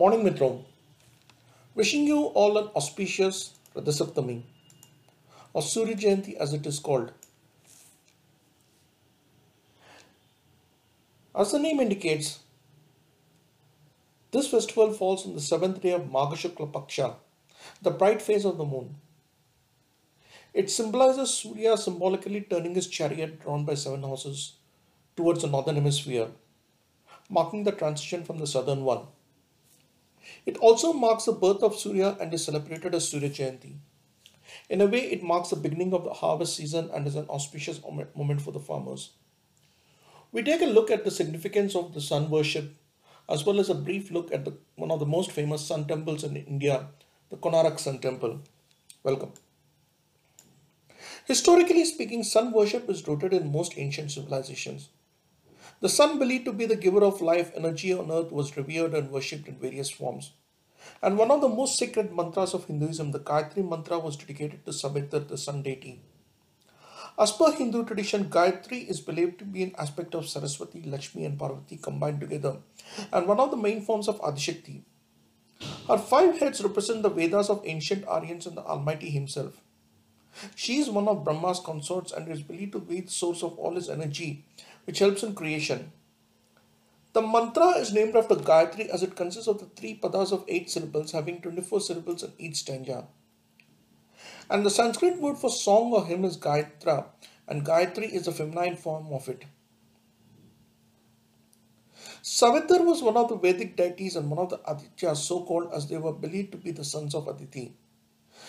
Morning Mitro. Wishing you all an auspicious Rathasaptami or Surya Jayanti as it is called. As the name indicates, this festival falls on the seventh day of Magha Shukla Paksha, the bright phase of the moon. It symbolizes Surya symbolically turning his chariot drawn by seven horses towards the northern hemisphere, marking the transition from the southern one. It also marks the birth of Surya and is celebrated as Surya Jayanti. In a way, it marks the beginning of the harvest season and is an auspicious moment for the farmers. We take a look at the significance of the sun worship as well as a brief look at the, one of the most famous sun temples in India, the Konark Sun Temple. Welcome. Historically speaking, sun worship is rooted in most ancient civilizations. The sun, believed to be the giver of life, energy on earth, was revered and worshipped in various forms. And one of the most sacred mantras of Hinduism, the Gayatri mantra, was dedicated to Savitar, the sun deity. As per Hindu tradition, Gayatri is believed to be an aspect of Saraswati, Lakshmi, and Parvati combined together, and one of the main forms of Adishakti. Her five heads represent the Vedas of ancient Aryans and the Almighty Himself. She is one of Brahma's consorts and is believed to be the source of all his energy, which helps in creation. The mantra is named after Gayatri as it consists of the three padas of eight syllables having 24 syllables in each stanza. And the Sanskrit word for song or hymn is Gayatra, and Gayatri is a feminine form of it. Savitar was one of the Vedic deities and one of the Adityas, so called as they were believed to be the sons of Aditi.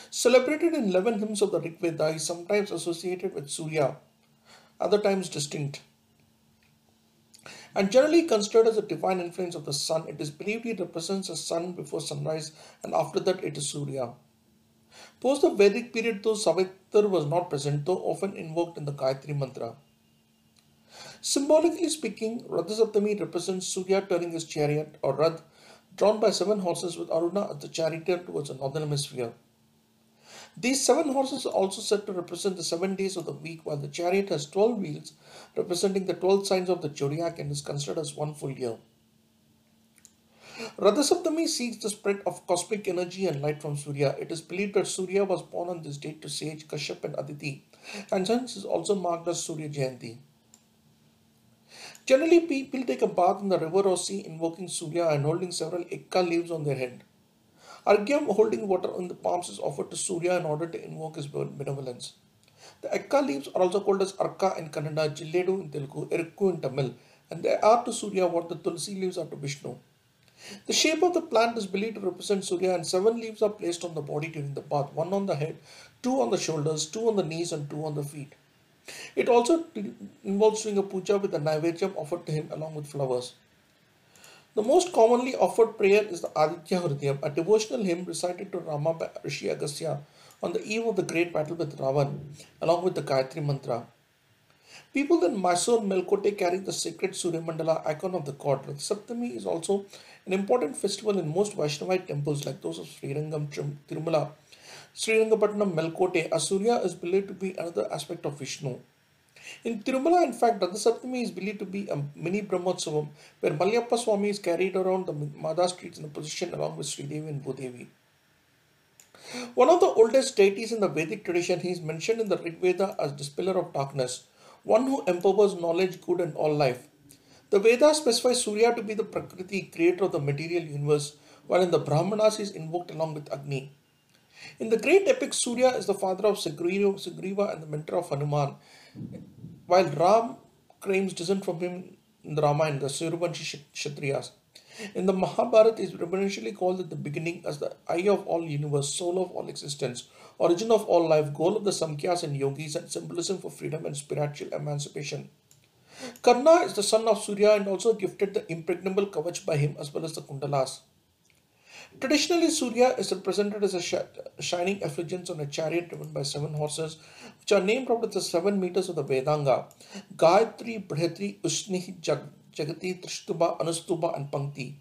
Celebrated in 11 hymns of the Rig Veda, he is sometimes associated with Surya, other times distinct. And generally considered as a divine influence of the sun, it is believed he represents the sun before sunrise and after that it is Surya. Post the Vedic period, though Savitar was not present, though often invoked in the Gayatri Mantra. Symbolically speaking, Ratha represents Surya turning his chariot or Rath drawn by seven horses with Aruna as the charioteer towards the northern hemisphere. These seven horses are also said to represent the seven days of the week, while the chariot has 12 wheels, representing the 12 signs of the zodiac and is considered as one full year. Radha seeks the spread of cosmic energy and light from Surya. It is believed that Surya was born on this date to sage Kashyap and Aditi, and hence is also marked as Surya Jayanti. Generally, people take a bath in the river or sea invoking Surya and holding several ekka leaves on their head. Argyam holding water in the palms is offered to Surya in order to invoke his benevolence. The Ekka leaves are also called as Arka in Kannada, Jilledu in Telugu, Erikku in Tamil, and they are to Surya what the Tulsi leaves are to Vishnu. The shape of the plant is believed to represent Surya, and seven leaves are placed on the body during the bath one on the head, two on the shoulders, two on the knees, and two on the feet. It also involves doing a puja with a naivedyam offered to him along with flowers. The most commonly offered prayer is the Aditya Hridayam, a devotional hymn recited to Rama by Rishi Agastya on the eve of the great battle with Ravan, along with the Gayatri Mantra. People in Mysore Melkote carry the sacred Surya Mandala icon of the god. Saptami is also an important festival in most Vaishnavite temples like those of Srirangam, Tirumala, Srirangapatnam, Melkote. Asurya is believed to be another aspect of Vishnu. In Tirumala, in fact, Radha is believed to be a mini Brahmotsavam where Malayappa Swami is carried around the Mada streets in a position along with Sridevi and Bhudevi. One of the oldest deities in the Vedic tradition, he is mentioned in the Rig Veda as dispeller of darkness, one who empowers knowledge, good, and all life. The Vedas specify Surya to be the Prakriti, creator of the material universe, while in the Brahmanas he is invoked along with Agni. In the great epic, Surya is the father of Sugriva and the mentor of Hanuman. While Ram claims descent from him in the Ramayana, the Suryavanshi Kshatriyas. In the Mahabharata is reverentially called at the beginning as the eye of all universe, soul of all existence, origin of all life, goal of the Samkhyas and Yogis, and symbolism for freedom and spiritual emancipation. Karna is the son of Surya and also gifted the impregnable Kavach by him as well as the Kundalas. Traditionally, Surya is represented as a sh shining effulgence on a chariot driven by seven horses, which are named after the seven meters of the Vedanga Gayatri, Brihati, Ushni, Jag Jagati, Trishtuba, Anustuba, and Pankti.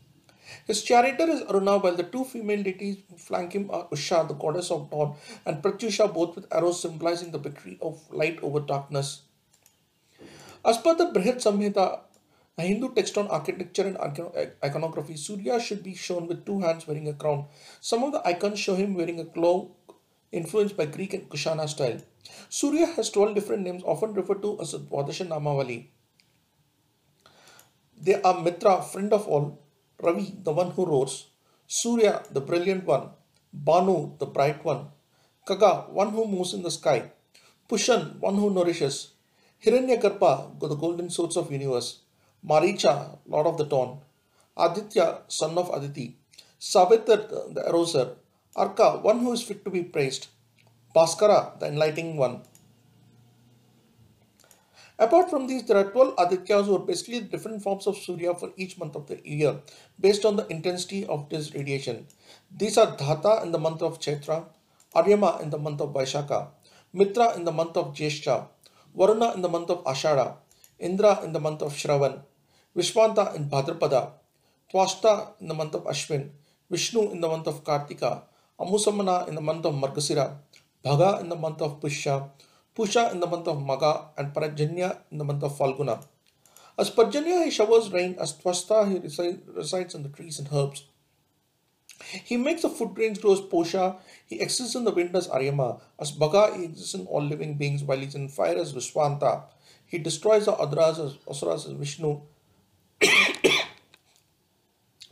His charioteer is Aruna, while the two female deities flank him are Usha, the goddess of dawn, and Pratyusha, both with arrows symbolizing the victory of light over darkness. As per the Brihat Samhita, A Hindu text on architecture and eh, iconography, Surya should be shown with two hands wearing a crown. Some of the icons show him wearing a cloak influenced by Greek and Kushana style. Surya has 12 different names, often referred to as Dwadasha Namavali. They are Mitra, friend of all, Ravi, the one who roars, Surya, the brilliant one, Bhanu, the bright one, Khaga, one who moves in the sky, Pushan, one who nourishes, Hiranyagarbha, the golden source of universe, Maricha, lord of the dawn, Aditya, son of Aditi, Savitr, the eroser, Arka, one who is fit to be praised, Bhaskara, the enlightening one. Apart from these, there are 12 Adityas who are basically different forms of Surya for each month of the year based on the intensity of this radiation. These are Dhata in the month of Chaitra, Aryama in the month of Vaishakha, Mitra in the month of Jeshcha, Varuna in the month of Ashada, Indra in the month of Shravan, Vishwanta in Bhadrapada, Twashta in the month of Ashwin, Vishnu in the month of Kartika, Amusamana in the month of Margasira, Bhaga in the month of Pushya, Pusha in the month of Maga, and Parjanya in the month of Falguna. As Parjanya, he showers rain. As Twashta, he resides in the trees and herbs. He makes the food grains grow as Posha. He exists in the wind as Aryama. As Bhaga, he exists in all living beings while he is in fire as Vishwanta. He destroys the Adras as Asuras as Vishnu.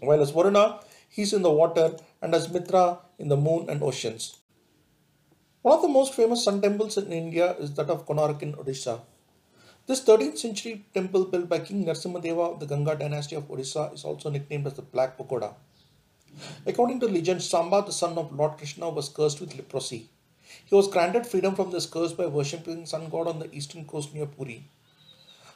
While as Varuna, he's in the water and as Mitra in the moon and oceans. One of the most famous sun temples in India is that of Konark in Odisha. This 13th century temple built by King Narasimhadeva of the Ganga dynasty of Odisha is also nicknamed as the Black Pagoda. According to legend, Samba, the son of Lord Krishna, was cursed with leprosy. He was granted freedom from this curse by worshipping sun god on the eastern coast near Puri.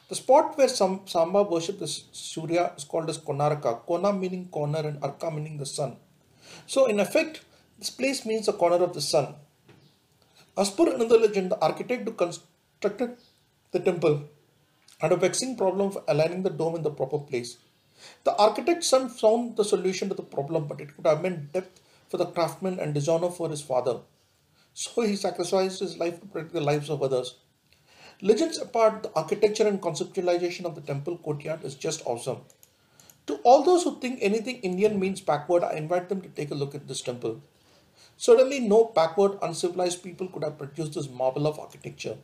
The spot where Samba worshipped the Surya is called as Konarka, Kona meaning corner and Arka meaning the sun. So, in effect, this place means the corner of the sun. As per another legend, the architect who constructed the temple had a vexing problem of aligning the dome in the proper place. The architect's son found the solution to the problem, but it could have meant death for the craftsman and dishonor for his father. So he sacrificed his life to protect the lives of others. Legends apart, the architecture and conceptualization of the temple courtyard is just awesome. To all those who think anything Indian means backward, I invite them to take a look at this temple. Certainly, no backward, uncivilized people could have produced this marvel of architecture.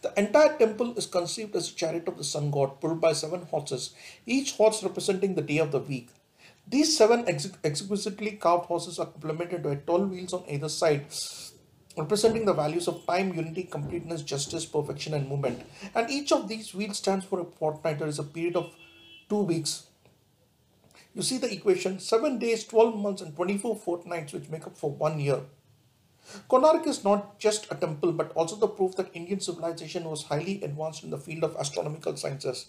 The entire temple is conceived as a chariot of the sun god pulled by seven horses, each horse representing the day of the week. These seven ex- exquisitely carved horses are complemented by tall wheels on either side, representing the values of time, unity, completeness, justice, perfection, and movement. And each of these wheels stands for a fortnight, or is a period of two weeks. You see the equation 7 days, 12 months, and 24 fortnights, which make up for one year. Konark is not just a temple but also the proof that Indian civilization was highly advanced in the field of astronomical sciences.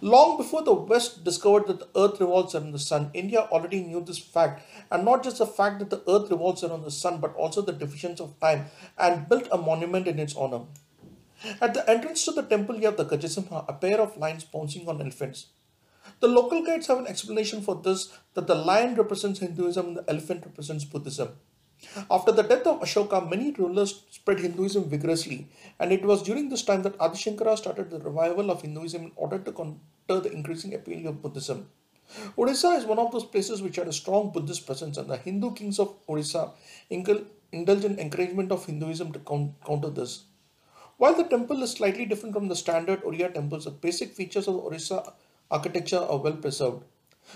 Long before the West discovered that the earth revolves around the sun, India already knew this fact, and not just the fact that the earth revolves around the sun, but also the divisions of time, and built a monument in its honor. At the entrance to the temple, you have the Gajasimha, a pair of lions bouncing on elephants. The local guides have an explanation for this that the lion represents Hinduism and the elephant represents Buddhism. After the death of Ashoka, many rulers spread Hinduism vigorously, and it was during this time that Adi Shankara started the revival of Hinduism in order to counter the increasing appeal of Buddhism. Odisha is one of those places which had a strong Buddhist presence, and the Hindu kings of Odisha indulged in encouragement of Hinduism to counter this. While the temple is slightly different from the standard Oriya temples, the basic features of Odisha architecture are well preserved.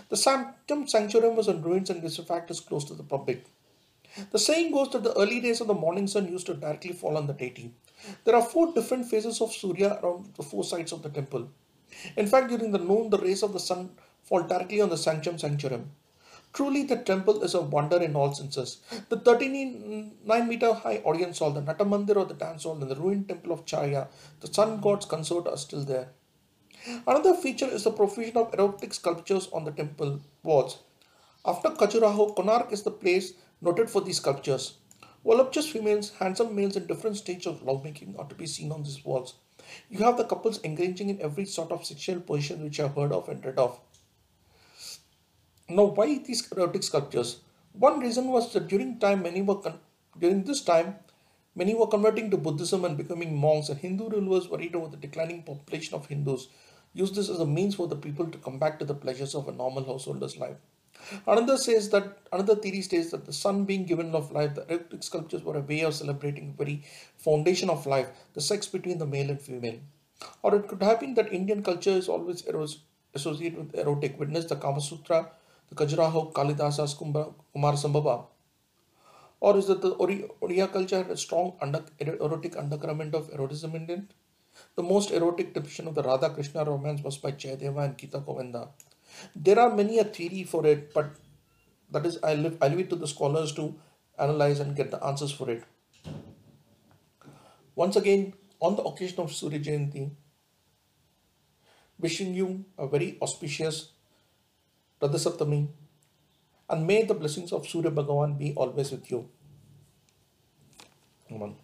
The Sanctum Sanctorum was in ruins and this fact is closed to the public. The saying goes that the early rays of the morning sun used to directly fall on the deity. There are four different phases of Surya around the four sides of the temple. In fact, during the noon, the rays of the sun fall directly on the Sanctum Sanctorum. Truly, the temple is a wonder in all senses. The 39 meter high audience hall, the Natamandir or the dance hall, and the ruined temple of Charya, the sun god's consort are still there. Another feature is the profusion of erotic sculptures on the temple walls. After Khajuraho, Konark is the place noted for these sculptures. Voluptuous females, handsome males in different stages of lovemaking are to be seen on these walls. You have the couples engaging in every sort of sexual position which I have heard of and read of. Now, why these erotic sculptures? One reason was that during time many were during this time many were converting to Buddhism and becoming monks, and Hindu rulers worried over the declining population of Hindus used this as a means for the people to come back to the pleasures of a normal householder's life. Another says that another theory states that the sun being given of life, the erected sculptures were a way of celebrating the very foundation of life, the sex between the male and female. Or it could have been that Indian culture is always associated with erotic. Witness the Kama Sutra, the Khajuraho, Kalidasa's Kumar Sambhava. Or is it the Oriya culture had a strong under, erotic undercurrent of eroticism in it? The most erotic depiction of the Radha Krishna romance was by Jayadeva and Geeta Govinda. There are many a theory for it, but that is I leave, I leave it to the scholars to analyze and get the answers for it. Once again, on the occasion of Surya Jayanti, wishing you a very auspicious Radha and may the blessings of Surya Bhagavan be always with you. Amen.